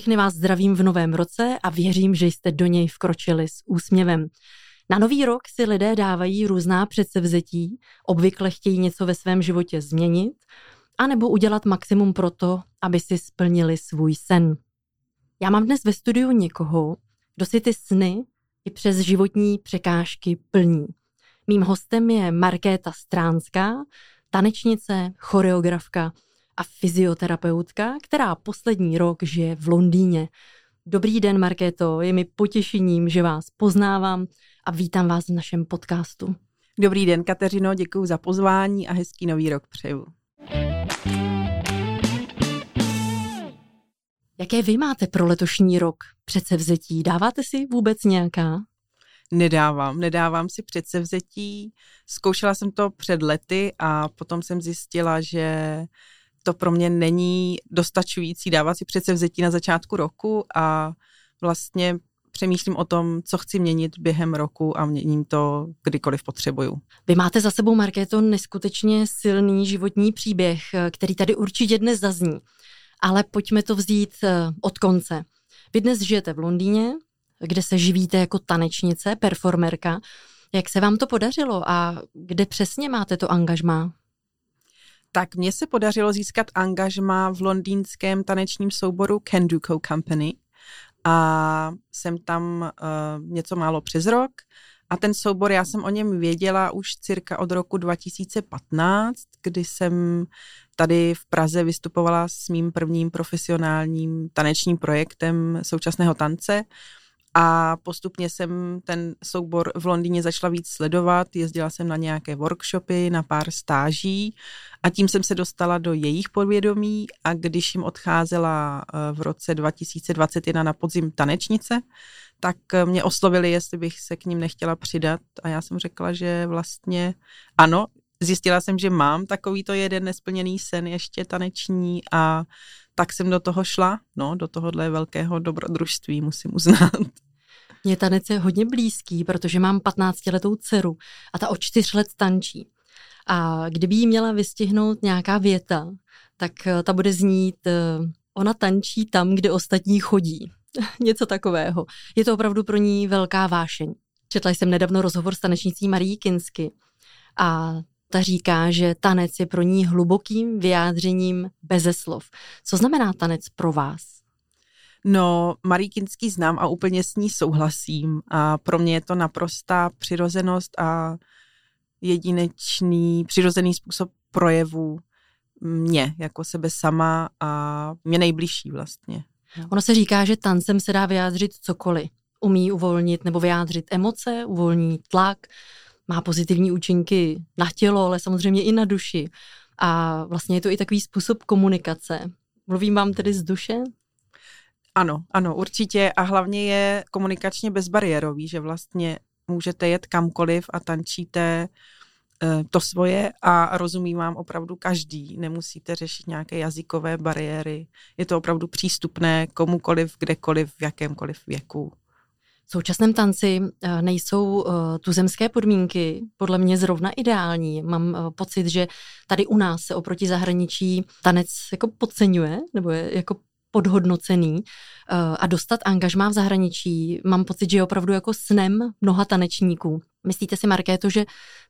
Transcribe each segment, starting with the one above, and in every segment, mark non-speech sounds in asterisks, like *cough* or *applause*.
Všechny vás zdravím v novém roce a věřím, že jste do něj vkročili s úsměvem. Na nový rok si lidé dávají různá předsevzetí, obvykle chtějí něco ve svém životě změnit, anebo udělat maximum pro to, aby si splnili svůj sen. Já mám dnes ve studiu někoho, kdo si ty sny i přes životní překážky plní. Mým hostem je Markéta Stránská, tanečnice, choreografka a fyzioterapeutka, která poslední rok žije v Londýně. Dobrý den, Markéto, je mi potěšením, že vás poznávám a vítám vás v našem podcastu. Dobrý den, Kateřino, děkuji za pozvání a hezký nový rok přeju. Jaké vy máte pro letošní rok předsevzetí? Dáváte si vůbec nějaká? Nedávám, nedávám si předsevzetí. Zkoušela jsem to před lety a potom jsem zjistila, že to pro mě není dostačující dávat si předsevzetí na začátku roku a vlastně přemýšlím o tom, co chci měnit během roku a měním to kdykoliv potřebuju. Vy máte za sebou, Markéto, neskutečně silný životní příběh, který tady určitě dnes zazní. Ale pojďme to vzít eh, od konce. Vy dnes žijete v Londýně, kde se živíte jako tanečnice, performerka. Jak se vám to podařilo a kde přesně máte to angažmá? Tak mně se podařilo získat angažma v londýnském tanečním souboru Kenduko Company a jsem tam uh, něco málo přes rok. A ten soubor, já jsem o něm věděla už cirka od roku 2015, kdy jsem tady v Praze vystupovala s mým prvním profesionálním tanečním projektem současného tance a postupně jsem ten soubor v Londýně začala víc sledovat, jezdila jsem na nějaké workshopy, na pár stáží a tím jsem se dostala do jejich podvědomí. A když jim odcházela eh, v roce 2021 na podzim tanečnice, tak eh, mě oslovili, jestli bych se k ním nechtěla přidat. A já jsem řekla, že vlastně ano, zjistila jsem, že mám takovýto jeden nesplněný sen ještě taneční a tak jsem do toho šla, no, do tohohle velkého dobrodružství, musím uznat. Mě tanec je hodně blízký, protože mám 15-letou dceru a ta o čtyř let tančí. A kdyby jí měla vystihnout nějaká věta, tak eh, ta bude znít, eh, ona tančí tam, kde ostatní chodí. *laughs* Něco takového. Je to opravdu pro ní velká vášeň. Četla jsem nedávno rozhovor s tanečnicí Marí Kinsky a ta říká, že tanec je pro ní hlubokým vyjádřením beze slov. Co znamená tanec pro vás? No, Marí Kinský znám a úplně s ní souhlasím a pro mě je to naprostá přirozenost a jedinečný, přirozený způsob projevu mě jako sebe sama a mě nejbližší vlastně. Ono se říká, že tancem se dá vyjádřit cokoliv. Umí uvolnit nebo vyjádřit emoce, uvolní tlak, má pozitivní účinky na tělo, ale samozřejmě i na duši. A vlastně je to i takový způsob komunikace. Mluvím vám tedy z duše? Ano, ano, určitě a hlavně je komunikačně bezbariérový, že vlastně můžete jet kamkoliv a tančíte eh, to svoje a rozumí vám opravdu každý. Nemusíte řešit nějaké jazykové bariéry. Je to opravdu přístupné komukoliv, kdekoliv, v jakémkoliv věku. V současném tanci eh, nejsou eh, tuzemské podmínky podle mě zrovna ideální. Mám eh, pocit, že tady u nás se oproti zahraničí tanec jako podceňuje, nebo je jako podhodnocený a dostat angažmá v zahraničí, mám pocit, že je opravdu jako snem mnoha tanečníků. Myslíte si, Markéto, že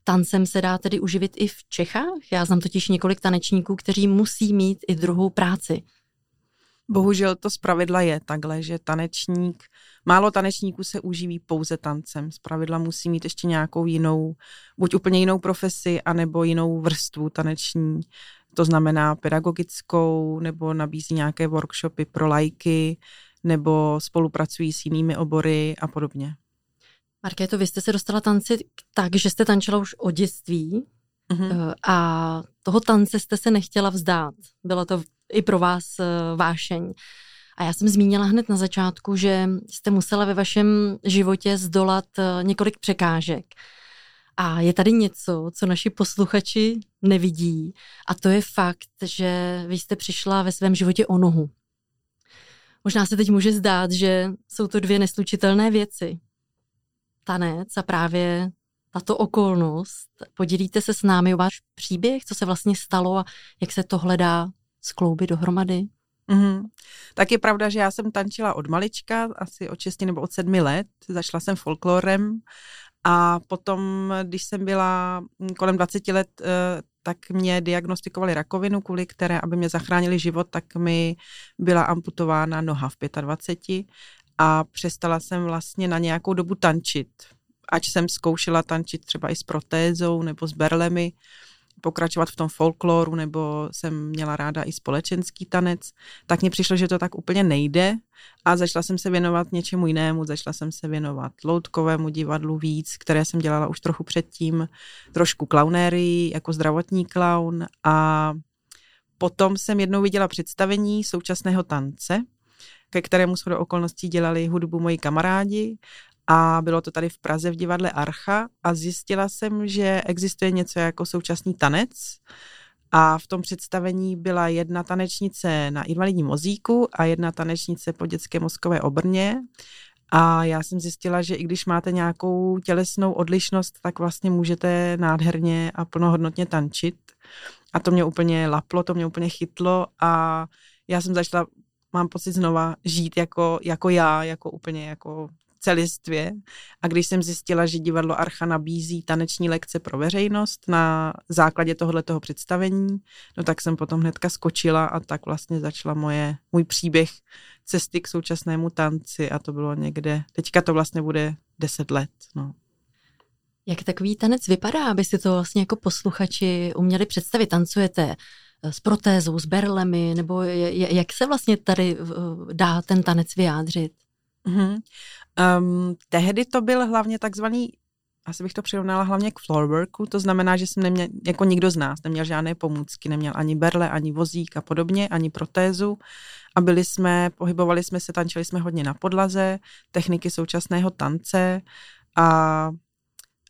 tancem se dá tedy uživit i v Čechách? Já znám totiž několik tanečníků, kteří musí mít i druhou práci. Bohužel to zpravidla je takhle, že tanečník, málo tanečníků se uživí pouze tancem. Zpravidla musí mít ještě nějakou jinou, buď úplně jinou profesi, anebo jinou vrstvu taneční. To znamená pedagogickou, nebo nabízí nějaké workshopy pro lajky, nebo spolupracují s jinými obory a podobně. Markéto, vy jste se dostala tanci tak, že jste tančila už od dětství mm-hmm. a toho tance jste se nechtěla vzdát. Bylo to i pro vás eh, vášeň. A já jsem zmínila hned na začátku, že jste musela ve vašem životě zdolat eh, několik překážek. A je tady něco, co naši posluchači nevidí, a to je fakt, že vy jste přišla ve svém životě o nohu. Možná se teď může zdát, že jsou to dvě neslučitelné věci. Tanec a právě tato okolnost. Podělíte se s námi o váš příběh, co se vlastně stalo a jak se to hledá skloubit dohromady? Mm-hmm. Tak je pravda, že já jsem tančila od malička, asi od 6 nebo od 7 let. Začala jsem folklorem a potom, když jsem byla kolem 20 let, eh, tak mě diagnostikovali rakovinu, kvůli které, aby mě zachránili život, tak mi byla amputována noha v 25 a přestala jsem vlastně na nějakou dobu tančit. Ať jsem zkoušela tančit třeba i s protézou nebo s berlemi, pokračovat v tom folkloru, nebo jsem měla ráda i společenský tanec, tak mně přišlo, že to tak úplně nejde a začala jsem se věnovat něčemu jinému, začala jsem se věnovat loutkovému divadlu víc, které jsem dělala už trochu předtím, trošku klaunérii jako zdravotní klaun. A potom jsem jednou viděla představení současného tance, ke kterému do okolností dělali hudbu moji kamarádi a bylo to tady v Praze v divadle Archa a zjistila jsem, že existuje něco jako současný tanec a v tom představení byla jedna tanečnice na invalidním mozíku a jedna tanečnice po dětské mozkové obrně a já jsem zjistila, že i když máte nějakou tělesnou odlišnost, tak vlastně můžete nádherně a plnohodnotně tančit. A to mě úplně laplo, to mě úplně chytlo a já jsem začala, mám pocit znova žít jako, jako já, jako úplně jako celistvě. A když jsem zjistila, že divadlo Archa nabízí taneční lekce pro veřejnost na základě tohoto představení, no tak jsem potom hnedka skočila a tak vlastně začala moje, můj příběh cesty k současnému tanci a to bylo někde, teďka to vlastně bude deset let. No. Jak takový tanec vypadá, aby si to vlastně jako posluchači uměli představit? Tancujete eh, s protézou, s berlemi, nebo jak se vlastně tady eh, dá ten tanec vyjádřit? Mm-hmm. Um, tehdy to byl hlavně takzvaný, asi bych to přirovnala hlavně k floorworku, to znamená, že jsem neměl, jako nikdo z nás, neměl žádné pomůcky, neměl ani berle, ani vozík a podobně, ani protézu. A byli jsme, pohybovali jsme se, tančili jsme hodně na podlaze, techniky současného tance a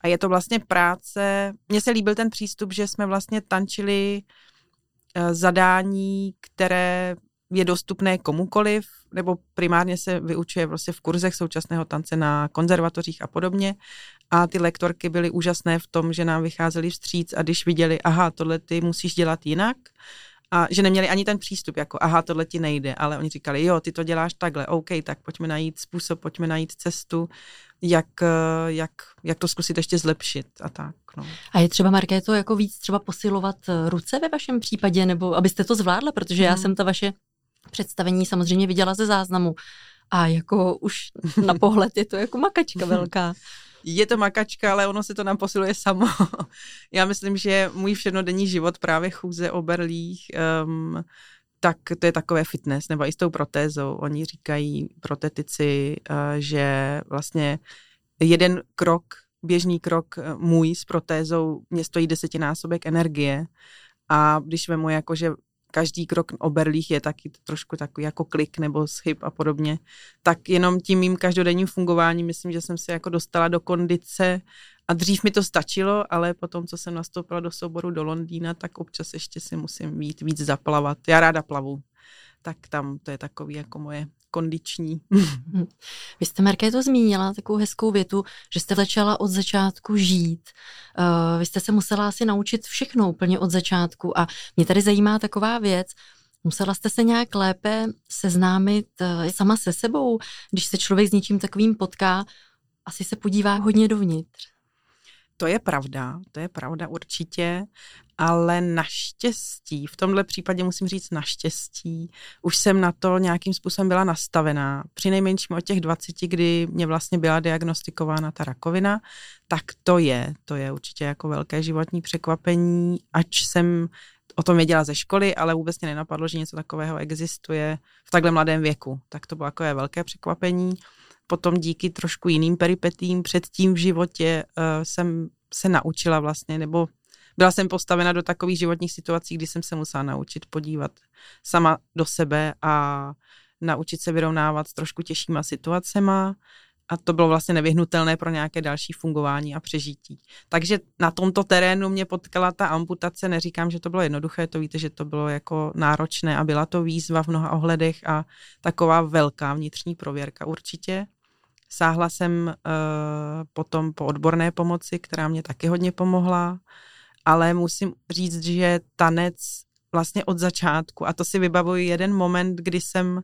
a je to vlastně práce, mně se líbil ten přístup, že jsme vlastně tančili uh, zadání, které je dostupné komukoliv, nebo primárně se vyučuje prostě v kurzech současného tance na konzervatořích a podobně. A ty lektorky byly úžasné v tom, že nám vycházeli vstříc a když viděli, aha, tohle ty musíš dělat jinak, a že neměli ani ten přístup, jako aha, tohle ti nejde, ale oni říkali, jo, ty to děláš takhle, OK, tak pojďme najít způsob, pojďme najít cestu, jak, jak, jak to zkusit ještě zlepšit a tak. No. A je třeba, Markéto, jako víc třeba posilovat ruce ve vašem případě, nebo abyste to zvládla, protože já hmm. jsem ta vaše představení samozřejmě viděla ze záznamu. A jako už na *laughs* pohled je to jako makačka velká. Je to makačka, ale ono se to nám posiluje samo. *laughs* Já myslím, že můj všednodenní život právě chůze o berlích, um, tak to je takové fitness, nebo i s tou protézou. Oni říkají protetici, uh, že vlastně jeden krok, běžný krok uh, můj s protézou mě stojí desetinásobek energie. A když vemu jako, že každý krok o berlích je taky trošku takový jako klik nebo schyb a podobně, tak jenom tím mým každodenním fungováním myslím, že jsem se jako dostala do kondice a dřív mi to stačilo, ale potom, co jsem nastoupila do souboru do Londýna, tak občas ještě si musím víc, víc zaplavat. Já ráda plavu, tak tam to je takový jako moje kondiční. Hm. Vy jste, to zmínila takovou hezkou větu, že jste začala od začátku žít. Uh, vy jste se musela asi naučit všechno úplně od začátku a mě tady zajímá taková věc, Musela jste se nějak lépe seznámit uh, sama se sebou, když se člověk s něčím takovým potká, asi se podívá hodně dovnitř. To je pravda, to je pravda určitě, ale naštěstí, v tomhle případě musím říct naštěstí, už jsem na to nějakým způsobem byla nastavená. Při nejmenším od těch 20, kdy mě vlastně byla diagnostikována ta rakovina, tak to je, to je určitě jako velké životní překvapení, ač jsem o tom věděla ze školy, ale vůbec mě nenapadlo, že něco takového existuje v takhle mladém věku. Tak to bylo takové velké překvapení potom díky trošku jiným peripetím předtím v životě uh, jsem se naučila vlastně, nebo byla jsem postavena do takových životních situací, kdy jsem se musela naučit podívat sama do sebe a naučit se vyrovnávat s trošku těžšíma situacema a to bylo vlastně nevyhnutelné pro nějaké další fungování a přežití. Takže na tomto terénu mě potkala ta amputace, neříkám, že to bylo jednoduché, to víte, že to bylo jako náročné a byla to výzva v mnoha ohledech a taková velká vnitřní prověrka určitě. Sáhla jsem uh, potom po odborné pomoci, která mě taky hodně pomohla, ale musím říct, že tanec vlastně od začátku, a to si vybavuji jeden moment, kdy jsem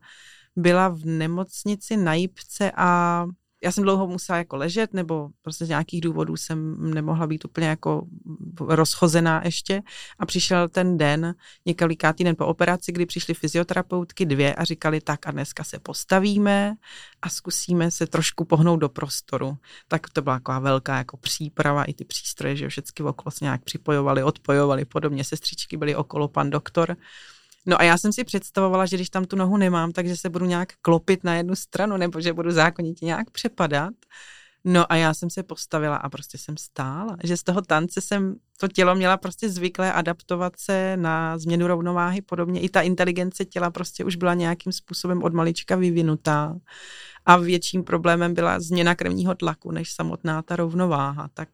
byla v nemocnici na Jipce a já jsem dlouho musela jako ležet, nebo prostě z nějakých důvodů jsem nemohla být úplně jako rozchozená ještě a přišel ten den, několikátý den po operaci, kdy přišly fyzioterapeutky dvě a říkali tak a dneska se postavíme a zkusíme se trošku pohnout do prostoru. Tak to byla taková velká jako příprava, i ty přístroje, že všechny okolo se nějak připojovali, odpojovali, podobně sestřičky byly okolo, pan doktor. No a já jsem si představovala, že když tam tu nohu nemám, takže se budu nějak klopit na jednu stranu, nebo že budu zákonitě nějak přepadat. No a já jsem se postavila a prostě jsem stála. Že z toho tance jsem to tělo měla prostě zvyklé adaptovat se na změnu rovnováhy, podobně i ta inteligence těla prostě už byla nějakým způsobem od malička vyvinutá. A větším problémem byla změna krevního tlaku, než samotná ta rovnováha. Tak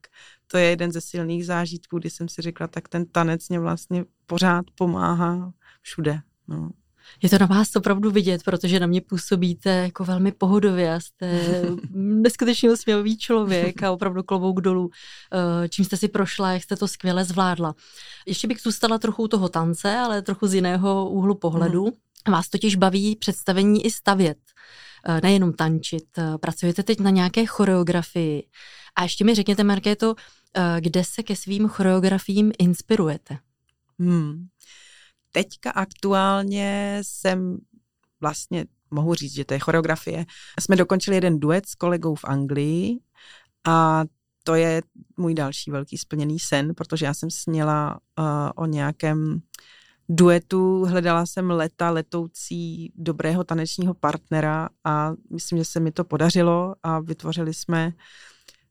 to je jeden ze silných zážitků, kdy jsem si řekla, tak ten tanec mě vlastně pořád pomáhá všude. No. Je to na vás opravdu vidět, protože na mě působíte jako velmi pohodově a jste *laughs* neskutečně usměvavý člověk a opravdu klobouk dolů. Eh, čím jste si prošla, jak jste to skvěle zvládla. Ještě bych zůstala trochu toho tance, ale trochu z jiného úhlu pohledu. Mm. Vás totiž baví představení i stavět, eh, nejenom tančit. Eh, pracujete teď na nějaké choreografii. A ještě mi řekněte, Markéto, kde se ke svým choreografiím inspirujete? Hmm teďka aktuálně jsem vlastně, mohu říct, že to je choreografie. Jsme dokončili jeden duet s kolegou v Anglii a to je můj další velký splněný sen, protože já jsem sněla uh, o nějakém duetu, hledala jsem leta letoucí dobrého tanečního partnera a myslím, že se mi to podařilo a vytvořili jsme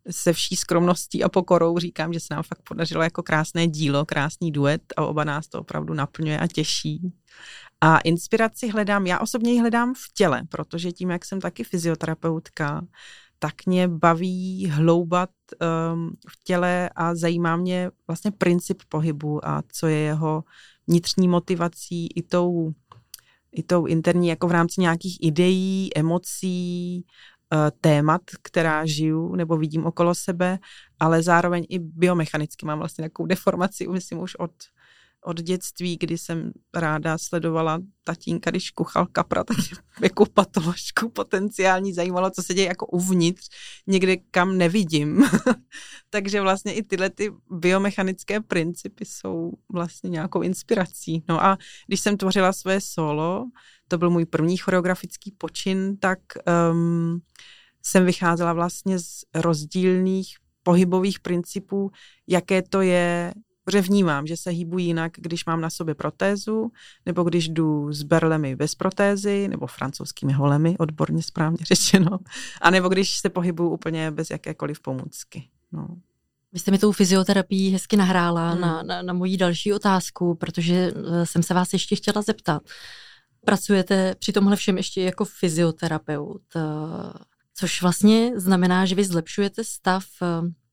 se vší skromností a pokorou říkám, že se nám fakt podařilo jako krásné dílo, krásný duet a oba nás to opravdu naplňuje a těší. A inspiraci hledám, já osobně ji hledám v těle, protože tím, jak jsem taky fyzioterapeutka, tak mě baví hloubat um, v těle a zajímá mě vlastně princip pohybu a co je jeho vnitřní motivací i tou, i tou interní, jako v rámci nějakých ideí, emocí, témat, která žiju nebo vidím okolo sebe, ale zároveň i biomechanicky mám vlastně takovou deformaci, myslím už od, od dětství, kdy jsem ráda sledovala tatínka, když kuchal kapra, tak *laughs* jako patoložku potenciální zajímalo, co se děje jako uvnitř, někde kam nevidím. *laughs* Takže vlastně i tyhle ty biomechanické principy jsou vlastně nějakou inspirací. No a když jsem tvořila své solo, to byl můj první choreografický počin, tak um, jsem vycházela vlastně z rozdílných pohybových principů, jaké to je, že vnímám, že se hýbu jinak, když mám na sobě protézu, nebo když jdu s berlemi bez protézy, nebo francouzskými holemi, odborně správně *laughs* řečeno, a nebo když se pohybuju úplně bez jakékoliv pomůcky. No. Vy jste mi tou fyzioterapii hezky nahrála hmm. na, na, na moji další otázku, protože eh, jsem se vás ještě chtěla zeptat. Pracujete při tomhle všem ještě jako fyzioterapeut, eh, což vlastně znamená, že vy zlepšujete stav eh,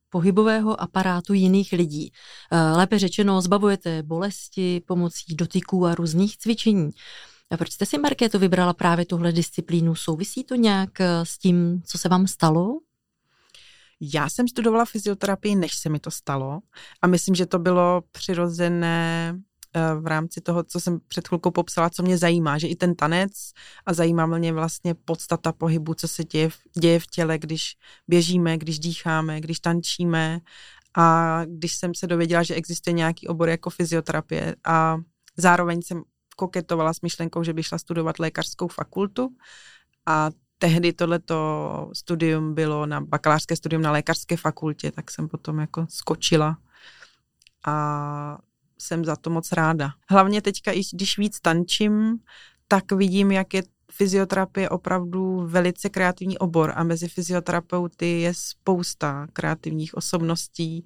pohybového aparátu jiných lidí. Eh, lépe řečeno, zbavujete bolesti pomocí dotyků a různých cvičení. A proč jste si, Markéto, vybrala právě tuhle disciplínu? Souvisí to nějak s tím, co se vám stalo? Já jsem studovala fyzioterapii, než se mi to stalo a myslím, že to bylo přirozené v rámci toho, co jsem před chvilkou popsala, co mě zajímá, že i ten tanec a zajímá mě vlastně podstata pohybu, co se děje, děje v těle, když běžíme, když dýcháme, když tančíme. A když jsem se dověděla, že existuje nějaký obor jako fyzioterapie a zároveň jsem koketovala s myšlenkou, že bych šla studovat lékařskou fakultu. A tehdy tohleto studium bylo na bakalářské studium na lékařské fakultě, tak jsem potom jako skočila a jsem za to moc ráda. Hlavně teďka, i když víc tančím, tak vidím, jak je fyzioterapie opravdu velice kreativní obor a mezi fyzioterapeuty je spousta kreativních osobností,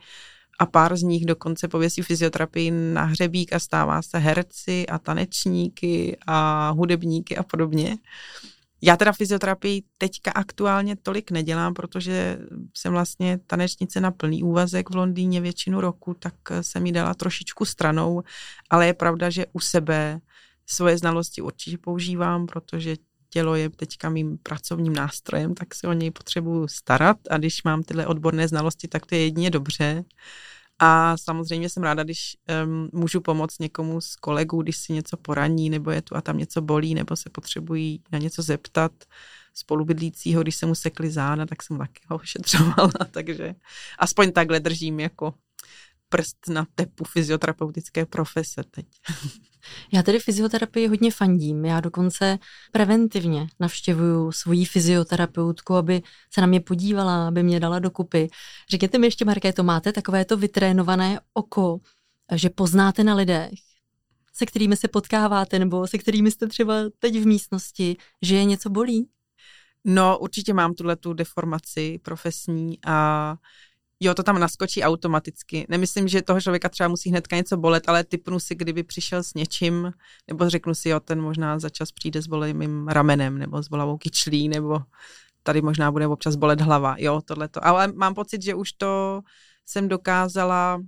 a pár z nich dokonce pověsí fyzioterapii na hřebík a stává se herci a tanečníky a hudebníky a podobně. Já teda fyzioterapii teďka aktuálně tolik nedělám, protože jsem vlastně tanečnice na plný úvazek v Londýně většinu roku, tak jsem ji dala trošičku stranou, ale je pravda, že u sebe svoje znalosti určitě používám, protože tělo je teďka mým pracovním nástrojem, tak se o něj potřebuju starat a když mám tyhle odborné znalosti, tak to je jedině dobře. A samozřejmě jsem ráda, když um, můžu pomoct někomu z kolegů, když si něco poraní, nebo je tu a tam něco bolí, nebo se potřebují na něco zeptat spolubydlícího, když se mu sekli záda, tak jsem taky ho ošetřovala, *laughs* takže aspoň takhle držím jako prst na tepu fyzioterapeutické profese teď. Já tedy fyzioterapii hodně fandím. Já dokonce preventivně navštěvuju svoji fyzioterapeutku, aby se na mě podívala, aby mě dala dokupy. Řekněte mi ještě, Markéto, máte takové to vytrénované oko, že poznáte na lidech, se kterými se potkáváte nebo se kterými jste třeba teď v místnosti, že je něco bolí? No, určitě mám tuhle tu deformaci profesní a jo, to tam naskočí automaticky. Nemyslím, že toho člověka třeba musí hnedka něco bolet, ale typnu si, kdyby přišel s něčím, nebo řeknu si, jo, ten možná za čas přijde s boleným ramenem, nebo s bolavou kyčlí, nebo tady možná bude občas bolet hlava, jo, tohleto. Ale mám pocit, že už to jsem dokázala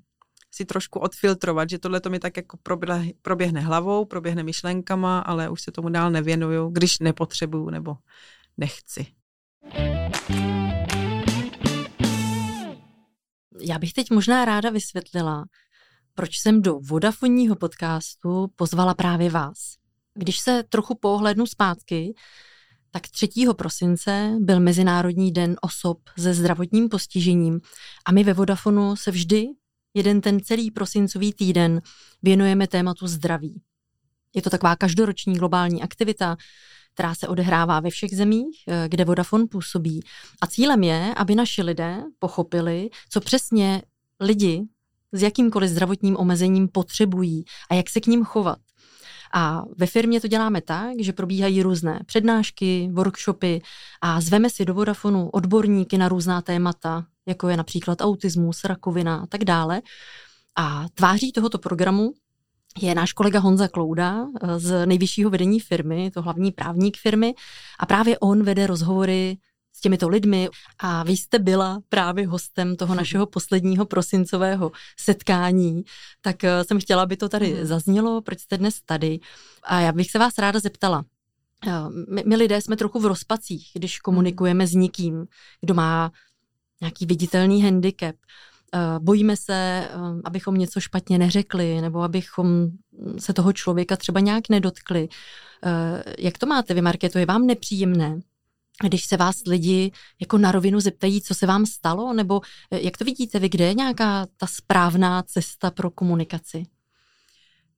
si trošku odfiltrovat, že tohle to mi tak jako proběhne, proběhne hlavou, proběhne myšlenkama, ale už se tomu dál nevěnuju, když nepotřebuju nebo nechci. Já bych teď možná ráda vysvětlila, proč jsem do vodafonního podcastu pozvala právě vás. Když se trochu pohlednu zpátky, tak 3. prosince byl Mezinárodní den osob se zdravotním postižením a my ve Vodafonu se vždy jeden ten celý prosincový týden věnujeme tématu zdraví. Je to taková každoroční globální aktivita, která se odehrává ve všech zemích, eh, kde Vodafone působí. A cílem je, aby naši lidé pochopili, co přesně lidi s jakýmkoliv zdravotním omezením potřebují a jak se k ním chovat. A ve firmě to děláme tak, že probíhají různé přednášky, workshopy a zveme si do Vodafonu odborníky na různá témata, jako je například autismus, rakovina a tak dále. A tváří tohoto programu je náš kolega Honza Klouda eh, z nejvyššího vedení firmy, to hlavní právník firmy a právě on vede rozhovory s těmito lidmi a vy jste byla právě hostem toho *laughs* našeho posledního prosincového setkání, tak eh, jsem chtěla, aby to tady mhm. zaznělo, proč jste dnes tady. A já bych se vás ráda zeptala, eh, my, my lidé jsme trochu v rozpacích, když komunikujeme s někým, kdo má nějaký viditelný handicap. Eh, bojíme se, eh, abychom něco špatně neřekli, nebo abychom se toho člověka třeba nějak nedotkli. Eh, jak to máte vy, Marké? To je vám nepříjemné? Když se vás lidi jako na rovinu zeptají, co se vám stalo, nebo jak to vidíte vy, kde je nějaká ta správná cesta pro komunikaci?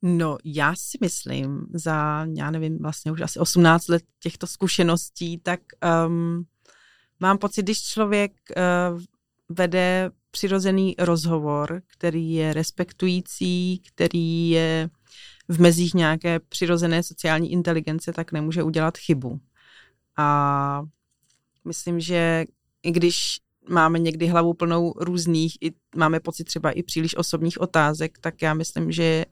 No, já si myslím, za, já nevím, vlastně už asi 18 let těchto zkušeností, tak um, mám pocit, když člověk uh, vede přirozený rozhovor, který je respektující, který je v mezích nějaké přirozené sociální inteligence, tak nemůže udělat chybu. A myslím, že i když máme někdy hlavu plnou různých, i máme pocit třeba i příliš osobních otázek, tak já myslím, že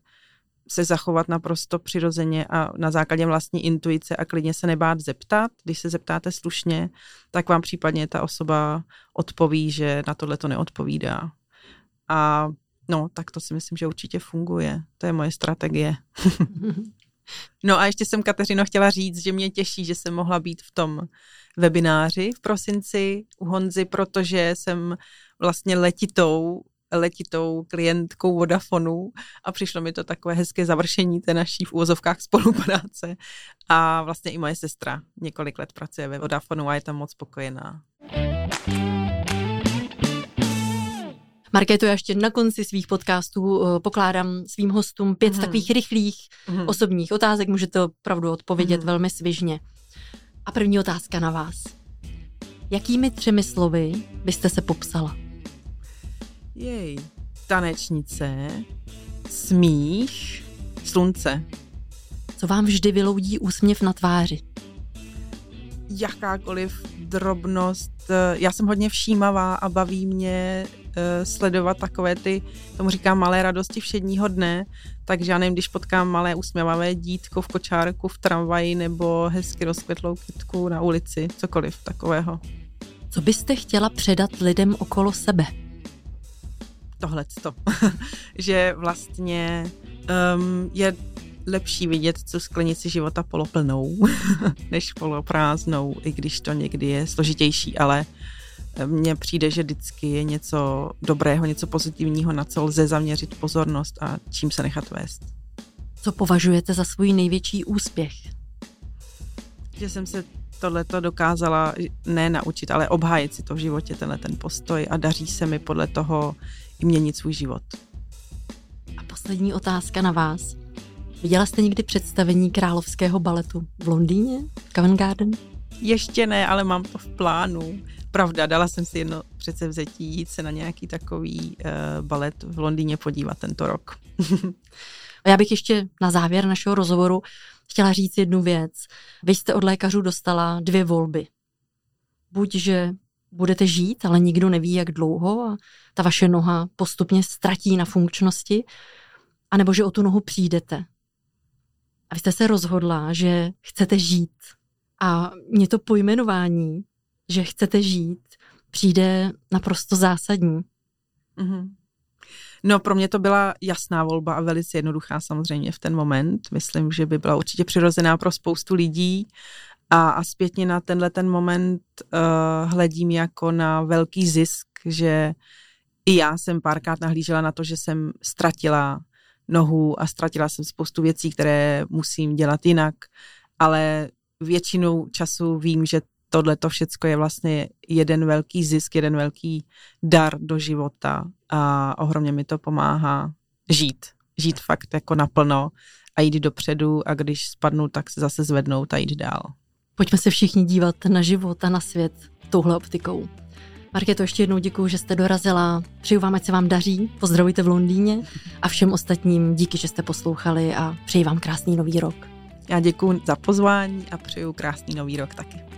se zachovat naprosto přirozeně a na základě vlastní intuice a klidně se nebát zeptat. Když se zeptáte slušně, tak vám případně ta osoba odpoví, že na tohle to neodpovídá. A no, tak to si myslím, že určitě funguje. To je moje strategie. *laughs* no a ještě jsem, Kateřino, chtěla říct, že mě těší, že jsem mohla být v tom webináři v prosinci u Honzy, protože jsem vlastně letitou letitou klientkou Vodafonu a přišlo mi to takové hezké završení té naší v úvozovkách spolupráce. A vlastně i moje sestra několik let pracuje ve Vodafonu a je tam moc spokojená. Markéto, já ještě na konci svých podcastů eh, pokládám svým hostům pět mm. takových rychlých mm. osobních otázek. Můžete opravdu odpovědět mm. velmi svižně. A první otázka na vás. Jakými třemi slovy byste se popsala? Jej. Tanečnice, smích, slunce. Co vám vždy vyloudí úsměv na tváři? jakákoliv drobnost. Eh, já jsem hodně všímavá a baví mě uh, sledovat takové ty, tomu říkám, malé radosti všedního dne, takže já nevím, když potkám malé usměvavé dítko v kočárku v tramvaji nebo hezky rozkvětlou kytku na ulici, cokoliv takového. Co byste chtěla předat lidem okolo sebe? Tohle to, *laughs* že vlastně um, je lepší vidět tu sklenici života poloplnou, *laughs* než poloprázdnou, i když to někdy je složitější, ale mně přijde, že vždycky je něco dobrého, něco pozitivního, na co lze zaměřit pozornost a čím se nechat vést. Co považujete za svůj největší úspěch? Že jsem se tohleto dokázala ne naučit, ale obhájit si to v životě, tenhle ten postoj a daří se mi podle toho i měnit svůj život. A poslední otázka na vás. Viděla jste někdy představení královského baletu v Londýně, Covent Garden? Ještě ne, ale mám to v plánu. Pravda, dala jsem si jedno předsevzetí jít se na nějaký takový uh, balet v Londýně podívat tento rok. *laughs* A já bych ještě na závěr našeho rozhovoru chtěla říct jednu věc. Vy jste od lékařů dostala dvě volby. Buď, že budete žít, ale nikdo neví, jak dlouho a ta vaše noha postupně ztratí na funkčnosti, anebo že o tu nohu přijdete. A vy jste se rozhodla, že chcete žít. A mě to pojmenování, že chcete žít, přijde naprosto zásadní. Mm-hmm. No pro mě to byla jasná volba a velice jednoduchá samozřejmě v ten moment. Myslím, že by byla určitě přirozená pro spoustu lidí a, a zpětně na tenhle ten moment uh, hledím jako na velký zisk, že i já jsem párkrát nahlížela na to, že jsem ztratila nohu a ztratila jsem spoustu věcí, které musím dělat jinak, ale většinou času vím, že tohle to všecko je vlastně jeden velký zisk, jeden velký dar do života a ohromně mi to pomáhá žít. Žít fakt jako naplno a jít dopředu a když spadnu, tak se zase zvednout a jít dál. Pojďme se všichni dívat na život a na svět touhle optikou. Markéto, ještě jednou děkuji, že jste dorazila. Přeju vám, ať se vám daří. Pozdravujte v Londýně a všem ostatním díky, že jste poslouchali a přeji vám krásný nový rok. Já děkuji za pozvání a přeju krásný nový rok taky.